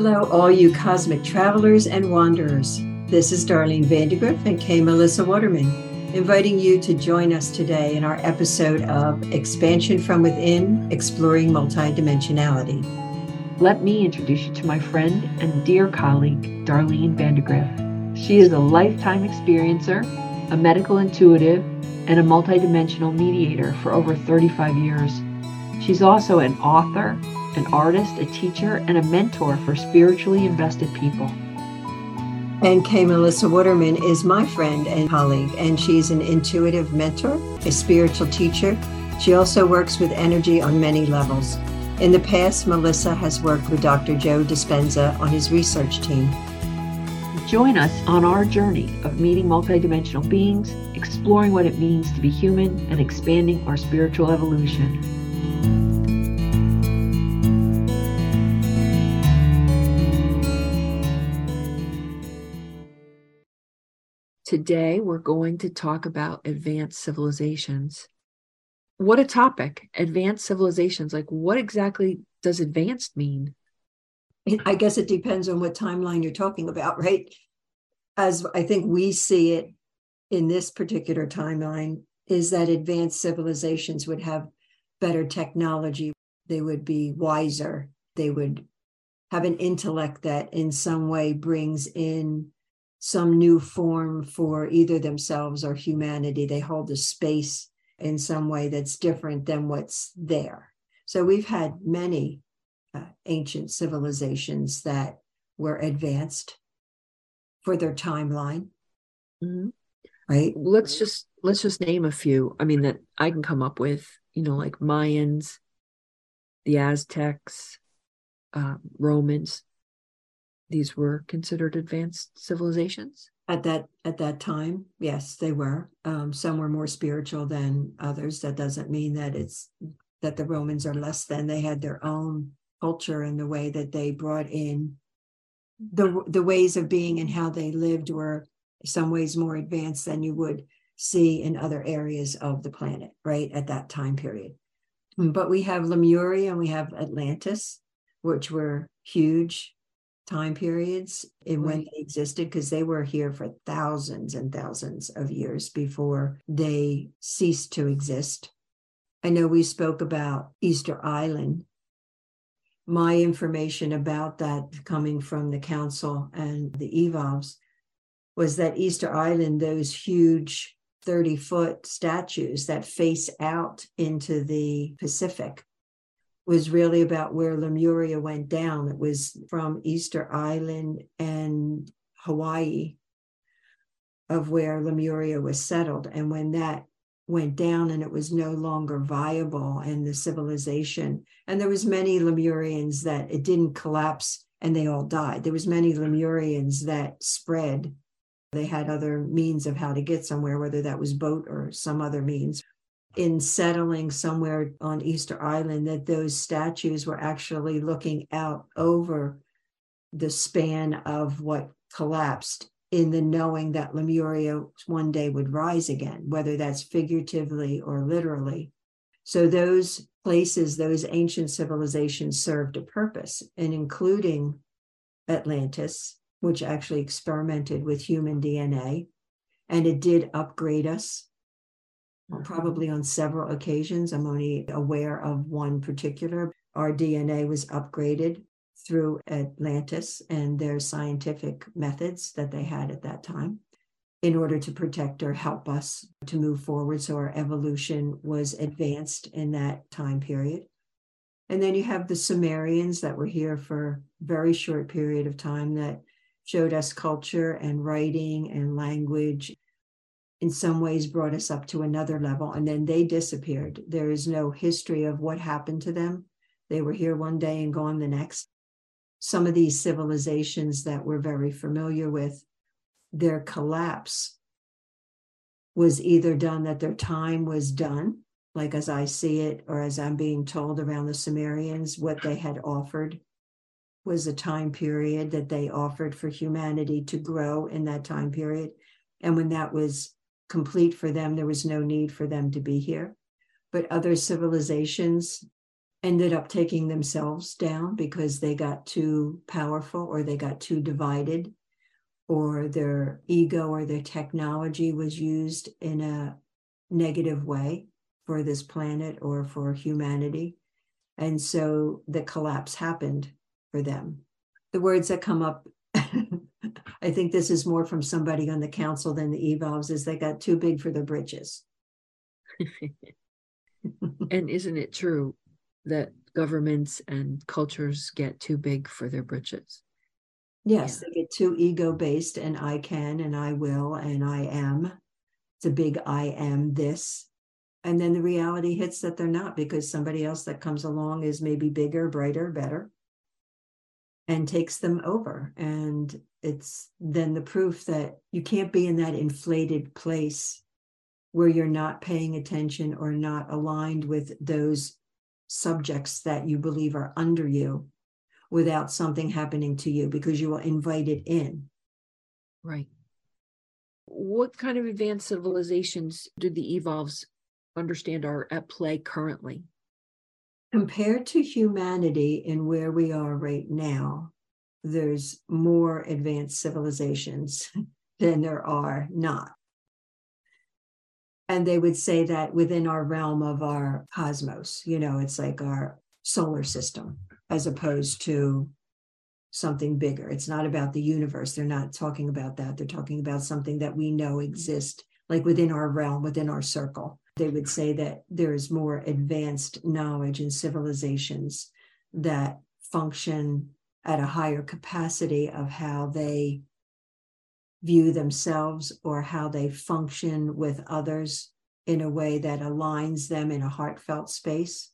Hello, all you cosmic travelers and wanderers. This is Darlene Van de Grift and K. Melissa Waterman, inviting you to join us today in our episode of Expansion from Within Exploring Multidimensionality. Let me introduce you to my friend and dear colleague, Darlene Van de Grift. She is a lifetime experiencer, a medical intuitive, and a multidimensional mediator for over 35 years. She's also an author, an artist, a teacher, and a mentor for spiritually invested people. And K. Melissa Waterman is my friend and colleague, and she's an intuitive mentor, a spiritual teacher. She also works with energy on many levels. In the past, Melissa has worked with Dr. Joe Dispenza on his research team. Join us on our journey of meeting multidimensional beings, exploring what it means to be human, and expanding our spiritual evolution. Today, we're going to talk about advanced civilizations. What a topic! Advanced civilizations. Like, what exactly does advanced mean? I guess it depends on what timeline you're talking about, right? As I think we see it in this particular timeline, is that advanced civilizations would have better technology, they would be wiser, they would have an intellect that in some way brings in some new form for either themselves or humanity. They hold a space in some way that's different than what's there. So we've had many uh, ancient civilizations that were advanced for their timeline. Mm-hmm. Right. Let's just let's just name a few. I mean that I can come up with. You know, like Mayans, the Aztecs, uh, Romans these were considered advanced civilizations? At that at that time yes they were. Um, some were more spiritual than others. That doesn't mean that it's that the romans are less than. They had their own culture and the way that they brought in the the ways of being and how they lived were some ways more advanced than you would see in other areas of the planet right at that time period. But we have lemuria and we have atlantis which were huge time periods in right. when they existed because they were here for thousands and thousands of years before they ceased to exist. I know we spoke about Easter Island. My information about that coming from the council and the evolves was that Easter Island, those huge 30 foot statues that face out into the Pacific was really about where Lemuria went down. It was from Easter Island and Hawaii, of where Lemuria was settled. And when that went down and it was no longer viable and the civilization, and there was many Lemurians that it didn't collapse and they all died. There was many Lemurians that spread. They had other means of how to get somewhere, whether that was boat or some other means in settling somewhere on Easter Island that those statues were actually looking out over the span of what collapsed in the knowing that Lemuria one day would rise again, whether that's figuratively or literally. So those places, those ancient civilizations served a purpose, and including Atlantis, which actually experimented with human DNA, and it did upgrade us probably on several occasions. I'm only aware of one particular. Our DNA was upgraded through Atlantis and their scientific methods that they had at that time in order to protect or help us to move forward. So our evolution was advanced in that time period. And then you have the Sumerians that were here for a very short period of time that showed us culture and writing and language in some ways brought us up to another level and then they disappeared. There is no history of what happened to them. They were here one day and gone the next. Some of these civilizations that we're very familiar with, their collapse was either done that their time was done, like as I see it, or as I'm being told around the Sumerians, what they had offered was a time period that they offered for humanity to grow in that time period. And when that was complete for them. There was no need for them to be here. But other civilizations ended up taking themselves down because they got too powerful or they got too divided or their ego or their technology was used in a negative way for this planet or for humanity. And so the collapse happened for them. The words that come up, I think this is more from somebody on the council than the evolves, is they got too big for their britches. and isn't it true that governments and cultures get too big for their britches? Yes, yeah. they get too ego based, and I can, and I will, and I am. It's a big I am this. And then the reality hits that they're not because somebody else that comes along is maybe bigger, brighter, better, and takes them over. And it's then the proof that you can't be in that inflated place where you're not paying attention or not aligned with those subjects that you believe are under you without something happening to you because you will invite it in. Right. What kind of advanced civilizations do the evolves understand are at play currently? Compared to humanity and where we are right now, there's more advanced civilizations than there are not. And they would say that within our realm of our cosmos, you know, it's like our solar system as opposed to something bigger. It's not about the universe. They're not talking about that. They're talking about something that we know exists, like within our realm, within our circle. They would say that there is more advanced knowledge and civilizations that function at a higher capacity of how they view themselves or how they function with others in a way that aligns them in a heartfelt space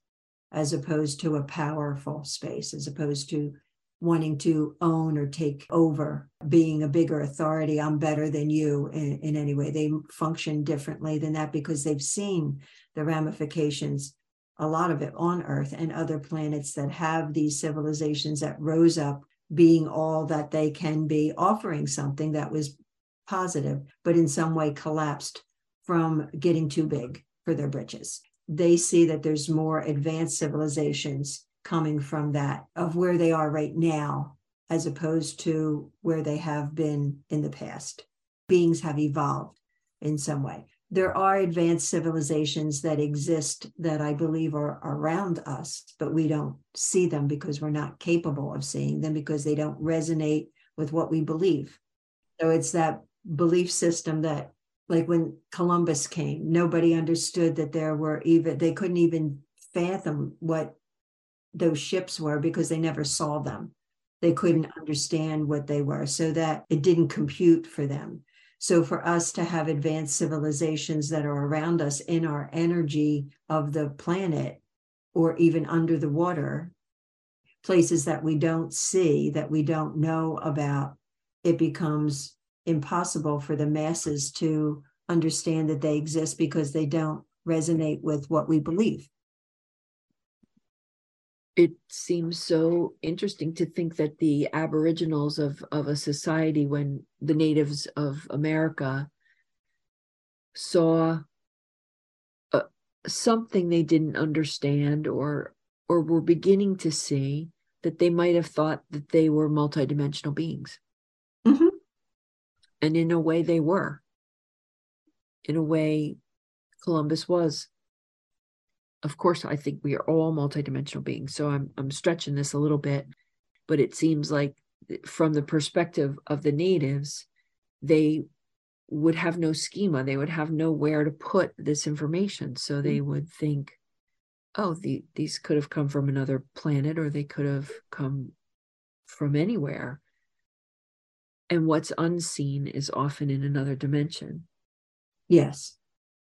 as opposed to a powerful space, as opposed to wanting to own or take over, being a bigger authority. I'm better than you in, in any way. They function differently than that because they've seen the ramifications, a lot of it on Earth and other planets that have these civilizations that rose up being all that they can be, offering something that was positive, but in some way collapsed from getting too big for their britches. They see that there's more advanced civilizations coming from that of where they are right now as opposed to where they have been in the past. Beings have evolved in some way there are advanced civilizations that exist that i believe are around us but we don't see them because we're not capable of seeing them because they don't resonate with what we believe so it's that belief system that like when Columbus came, nobody understood that there were even, they couldn't even fathom what those ships were because they never saw them. They couldn't understand what they were, so that it didn't compute for them. So, for us to have advanced civilizations that are around us in our energy of the planet or even under the water, places that we don't see, that we don't know about, it becomes impossible for the masses to understand that they exist because they don't resonate with what we believe. It seems so interesting to think that the aboriginals of, of a society, when the natives of America saw uh, something they didn't understand or or were beginning to see, that they might have thought that they were multidimensional beings. Mm-hmm. And in a way, they were. In a way, Columbus was. Of course, I think we are all multidimensional beings. So I'm I'm stretching this a little bit, but it seems like from the perspective of the natives, they would have no schema. They would have nowhere to put this information. So they mm-hmm. would think, oh, the, these could have come from another planet or they could have come from anywhere and what's unseen is often in another dimension. Yes,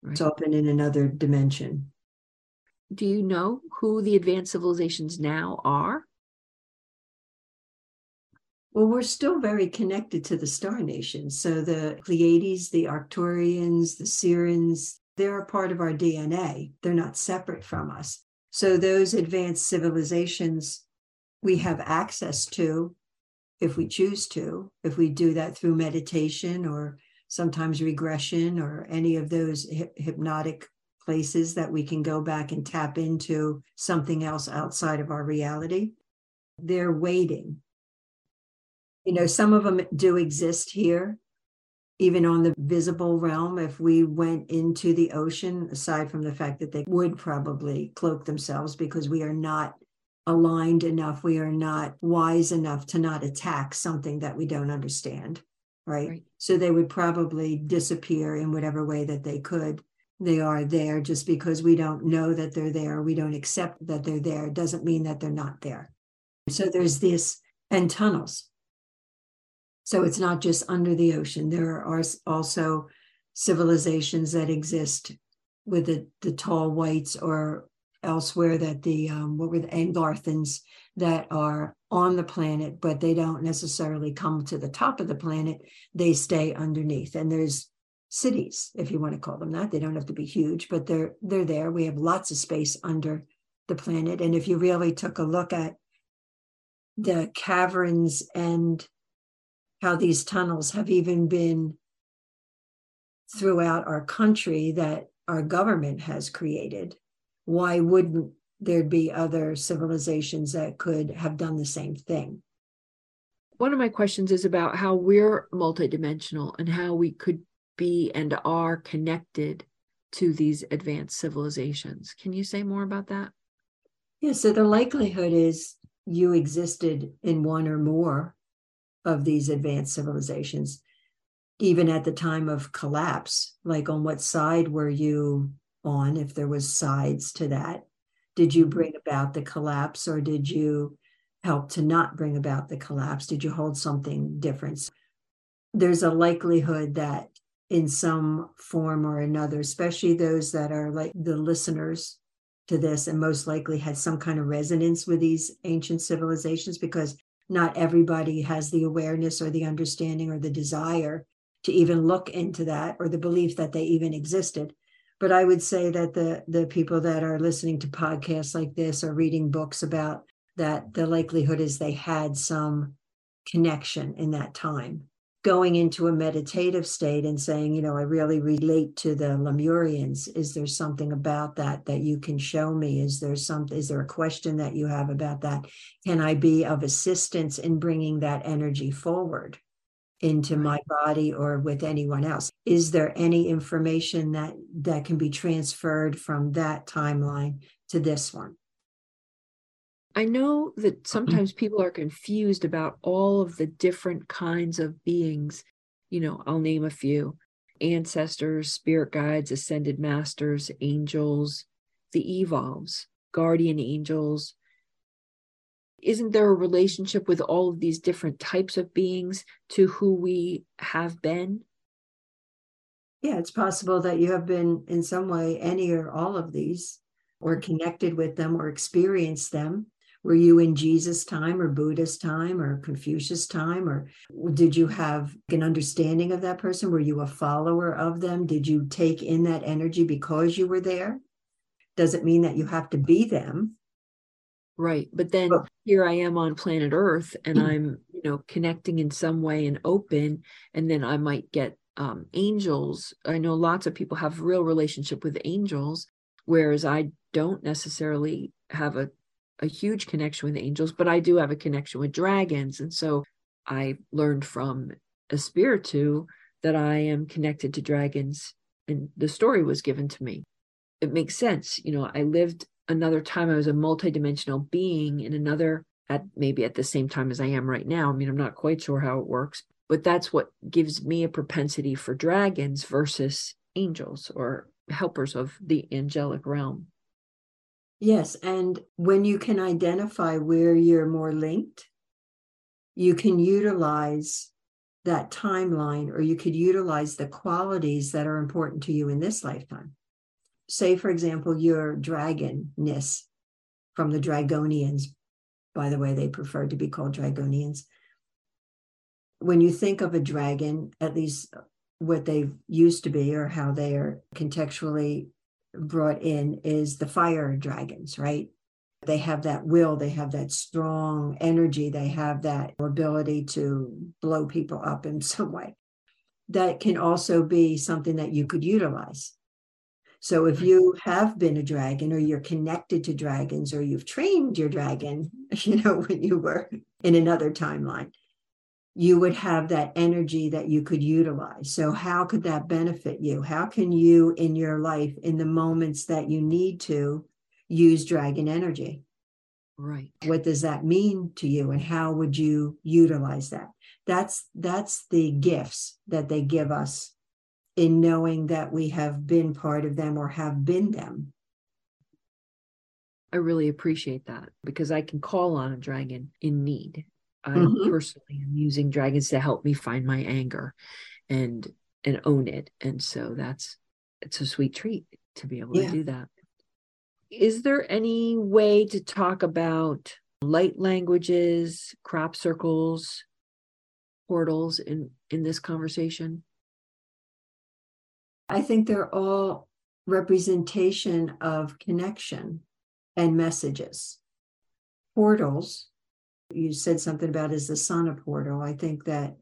right. it's often in another dimension. Do you know who the advanced civilizations now are? Well, we're still very connected to the star nations. So the Pleiades, the Arcturians, the Sirians, they're a part of our DNA. They're not separate from us. So those advanced civilizations we have access to if we choose to, if we do that through meditation or sometimes regression or any of those hypnotic places that we can go back and tap into something else outside of our reality. They're waiting. You know, some of them do exist here, even on the visible realm. If we went into the ocean, aside from the fact that they would probably cloak themselves because we are not aligned enough, we are not wise enough to not attack something that we don't understand. Right? right. So they would probably disappear in whatever way that they could. They are there just because we don't know that they're there. We don't accept that they're there. Doesn't mean that they're not there. So there's this, and tunnels. So it's not just under the ocean. There are also civilizations that exist with the, the tall whites or elsewhere that the um, what were the Agarthans that are on the planet, but they don't necessarily come to the top of the planet. They stay underneath, and there's cities, if you want to call them that. They don't have to be huge, but they're they're there. We have lots of space under the planet, and if you really took a look at the caverns and how these tunnels have even been throughout our country that our government has created why wouldn't there be other civilizations that could have done the same thing? One of my questions is about how we're multidimensional and how we could be and are connected to these advanced civilizations. Can you say more about that? Yeah, so the likelihood is you existed in one or more of these advanced civilizations, even at the time of collapse. Like, on what side were you on if there was sides to that did you mm-hmm. bring about the collapse or did you help to not bring about the collapse did you hold something different there's a likelihood that in some form or another especially those that are like the listeners to this and most likely had some kind of resonance with these ancient civilizations because not everybody has the awareness or the understanding or the desire to even look into that or the belief that they even existed but I would say that the the people that are listening to podcasts like this or reading books about that, the likelihood is they had some connection in that time. Going into a meditative state and saying, you know, I really relate to the Lemurians. Is there something about that that you can show me? Is there some? Is there a question that you have about that? Can I be of assistance in bringing that energy forward? into my body or with anyone else is there any information that that can be transferred from that timeline to this one i know that mm-hmm. sometimes people are confused about all of the different kinds of beings you know i'll name a few ancestors spirit guides ascended masters angels the evolves guardian angels isn't there a relationship with all of these different types of beings to who we have been? Yeah, it's possible that you have been in some way any or all of these, or connected with them, or experienced them. Were you in Jesus' time, or Buddha's time, or Confucius' time, or did you have an understanding of that person? Were you a follower of them? Did you take in that energy because you were there? Does it mean that you have to be them? Right. But then here I am on planet Earth and mm-hmm. I'm, you know, connecting in some way and open. And then I might get um, angels. I know lots of people have real relationship with angels, whereas I don't necessarily have a, a huge connection with angels, but I do have a connection with dragons. And so I learned from a spiritu that I am connected to dragons. And the story was given to me. It makes sense. You know, I lived another time I was a multidimensional being in another at maybe at the same time as I am right now. I mean, I'm not quite sure how it works, but that's what gives me a propensity for dragons versus angels or helpers of the angelic realm. Yes, and when you can identify where you're more linked, you can utilize that timeline or you could utilize the qualities that are important to you in this lifetime say, for example, your dragonness from the Dragonians, by the way, they prefer to be called Dragonians. When you think of a dragon, at least what they used to be or how they are contextually brought in is the fire dragons, right? They have that will, they have that strong energy, they have that ability to blow people up in some way. That can also be something that you could utilize So if you have been a dragon or you're connected to dragons or you've trained your dragon, you know, when you were in another timeline, you would have that energy that you could utilize. So, how could that benefit you? How can you, in your life, in the moments that you need to, use dragon energy? Right. What does that mean to you, and how would you utilize that? That's that's the gifts that they give us in knowing that we have been part of them or have been them. I really appreciate that because I can call on a dragon in need I mm-hmm. personally am using dragons to help me find my anger and and own it. And so that's it's a sweet treat to be able yeah. to do that. Is there any way to talk about light languages, crop circles, portals in in this conversation? I think they're all representation of connection and messages. Portals you said something about is the sun a portal? I think that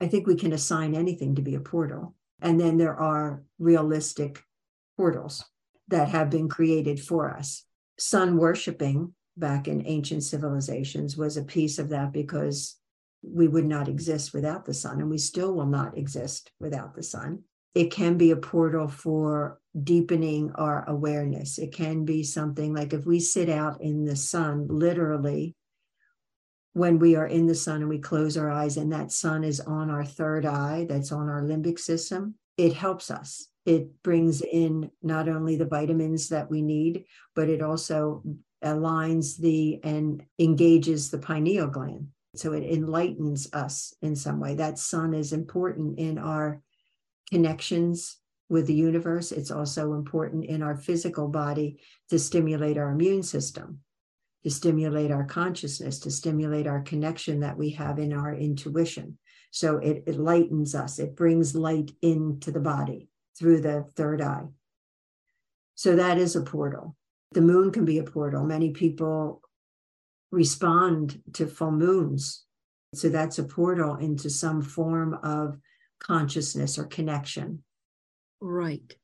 I think we can assign anything to be a portal. And then there are realistic portals that have been created for us. Sun worshiping back in ancient civilizations was a piece of that because we would not exist without the sun, and we still will not exist without the sun. It can be a portal for deepening our awareness. It can be something like if we sit out in the sun, literally, when we are in the sun and we close our eyes, and that sun is on our third eye, that's on our limbic system, it helps us. It brings in not only the vitamins that we need, but it also aligns the and engages the pineal gland. So it enlightens us in some way. That sun is important in our connections with the universe. It's also important in our physical body to stimulate our immune system, to stimulate our consciousness, to stimulate our connection that we have in our intuition. So it, it lightens us, it brings light into the body through the third eye. So that is a portal. The moon can be a portal. Many people respond to full moons. So that's a portal into some form of consciousness or connection. Right.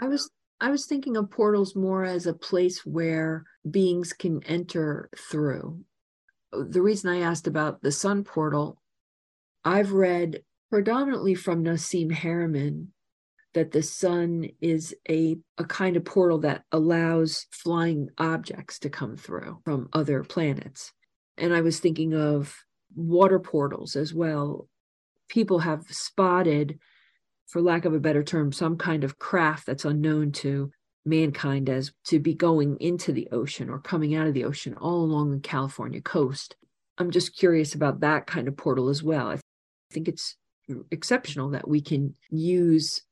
I was I was thinking of portals more as a place where beings can enter through. The reason I asked about the sun portal, I've read predominantly from Nassim Haramein that the sun is a, a kind of portal that allows flying objects to come through from other planets. And I was thinking of water portals as well. People have spotted for lack of a better term, some kind of craft that's unknown to mankind as to be going into the ocean or coming out of the ocean all along the California coast. I'm just curious about that kind of portal as well. I think it's exceptional that we can use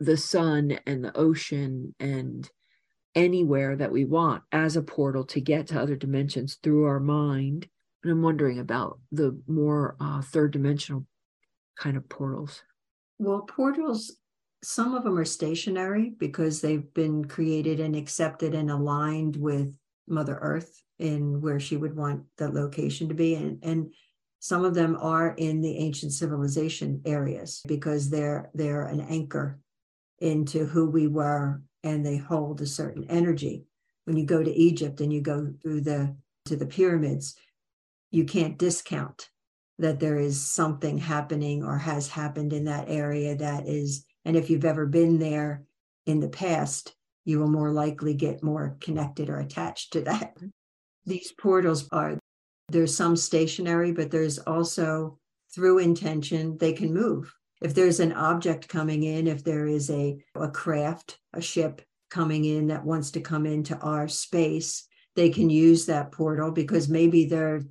the sun and the ocean and anywhere that we want as a portal to get to other dimensions through our mind. And I'm wondering about the more uh, third dimensional kind of portals. Well, portals, some of them are stationary because they've been created and accepted and aligned with Mother Earth in where she would want the location to be. And, and some of them are in the ancient civilization areas because they're they're an anchor into who we were and they hold a certain energy. When you go to Egypt and you go through the to the pyramids, you can't discount that there is something happening or has happened in that area that is, and if you've ever been there in the past, you will more likely get more connected or attached to that. These portals are, there's some stationary, but there's also through intention, they can move. If there's an object coming in, if there is a, a craft, a ship coming in that wants to come into our space, they can use that portal because maybe they're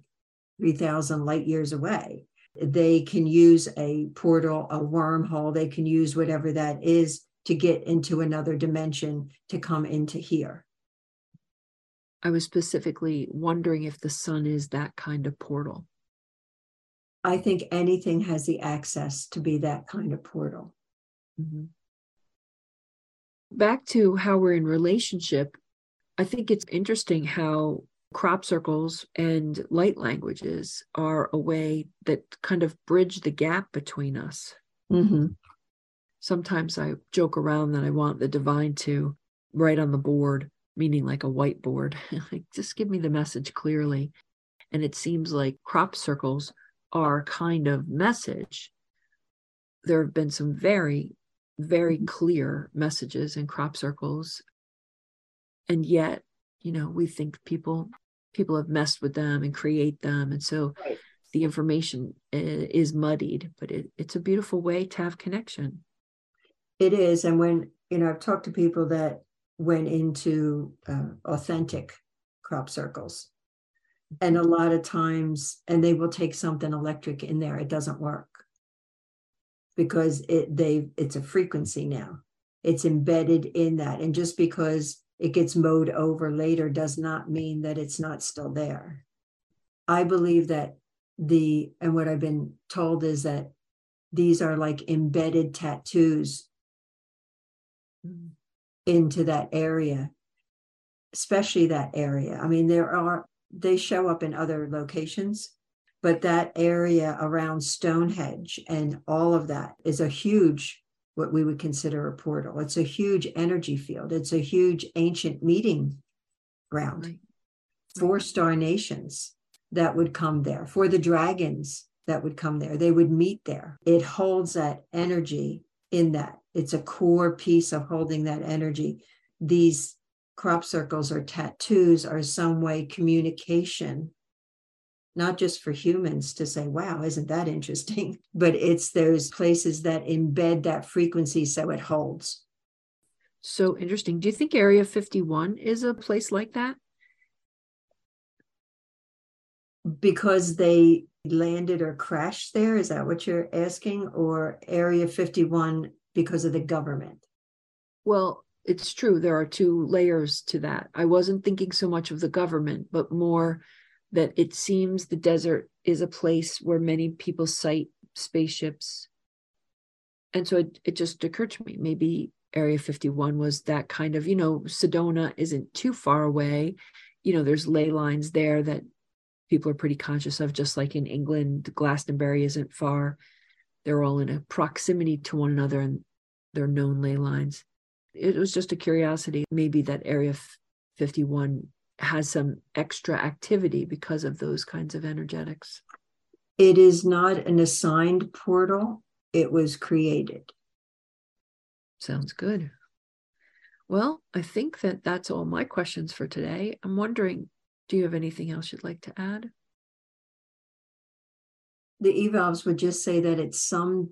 3,000 light years away. They can use a portal, a wormhole, they can use whatever that is to get into another dimension to come into here. I was specifically wondering if the sun is that kind of portal. I think anything has the access to be that kind of portal. Mm-hmm. Back to how we're in relationship, I think it's interesting how crop circles and light languages are a way that kind of bridge the gap between us. Mm-hmm. sometimes I joke around that I want the divine to write on the board, meaning like a whiteboard. like, just give me the message clearly. And it seems like crop circles are kind of message. There have been some very, very mm-hmm. clear messages in crop circles. And yet, you know, we think people people have messed with them and create them. And so right. the information is muddied, but it, it's a beautiful way to have connection. It is. And when, you know, I've talked to people that went into uh, authentic crop circles. And a lot of times, and they will take something electric in there, it doesn't work because it they it's a frequency now. It's embedded in that. And just because it gets mowed over later does not mean that it's not still there. I believe that the and what I've been told is that these are like embedded tattoos into that area, especially that area. I mean, there are, they show up in other locations, but that area around Stonehenge and all of that is a huge, what we would consider a portal. It's a huge energy field, it's a huge ancient meeting ground right. for star nations that would come there, for the dragons that would come there. They would meet there. It holds that energy in that. It's a core piece of holding that energy. These crop circles or tattoos are some way communication, not just for humans to say, wow, isn't that interesting? But it's those places that embed that frequency so it holds. So interesting. Do you think Area 51 is a place like that? Because they landed or crashed there? Is that what you're asking? Or Area 51 because of the government? Well, it's true. There are two layers to that. I wasn't thinking so much of the government, but more that it seems the desert is a place where many people sight spaceships. And so it, it just occurred to me maybe Area 51 was that kind of, you know, Sedona isn't too far away. You know, there's ley lines there that people are pretty conscious of, just like in England, Glastonbury isn't far. They're all in a proximity to one another and they're known ley lines. It was just a curiosity, maybe that Area 51 has some extra activity because of those kinds of energetics. It is not an assigned portal, it was created. Sounds good. Well, I think that that's all my questions for today. I'm wondering do you have anything else you'd like to add? The evolves would just say that at some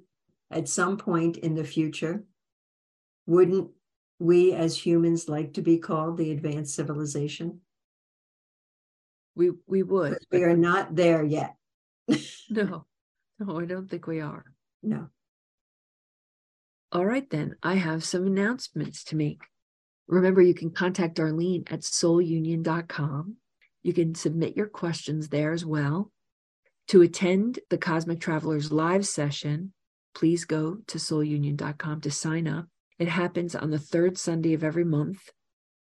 at some point in the future, wouldn't we as humans like to be called the advanced civilization? We we would. We are not there yet. no, no, I don't think we are. No. All right, then. I have some announcements to make. Remember, you can contact arlene at soulunion.com. You can submit your questions there as well. To attend the Cosmic Travelers live session, please go to soulunion.com to sign up. It happens on the third Sunday of every month.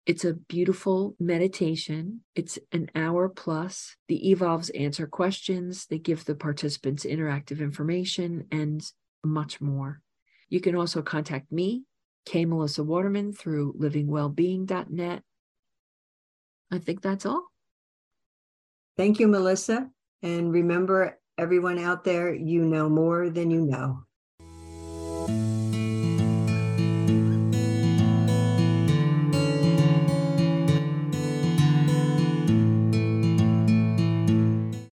It's a beautiful meditation. It's an hour plus. The Evolves answer questions, they give the participants interactive information, and much more. You can also contact me, K. Melissa Waterman, through livingwellbeing.net. I think that's all. Thank you, Melissa. And remember, everyone out there, you know more than you know.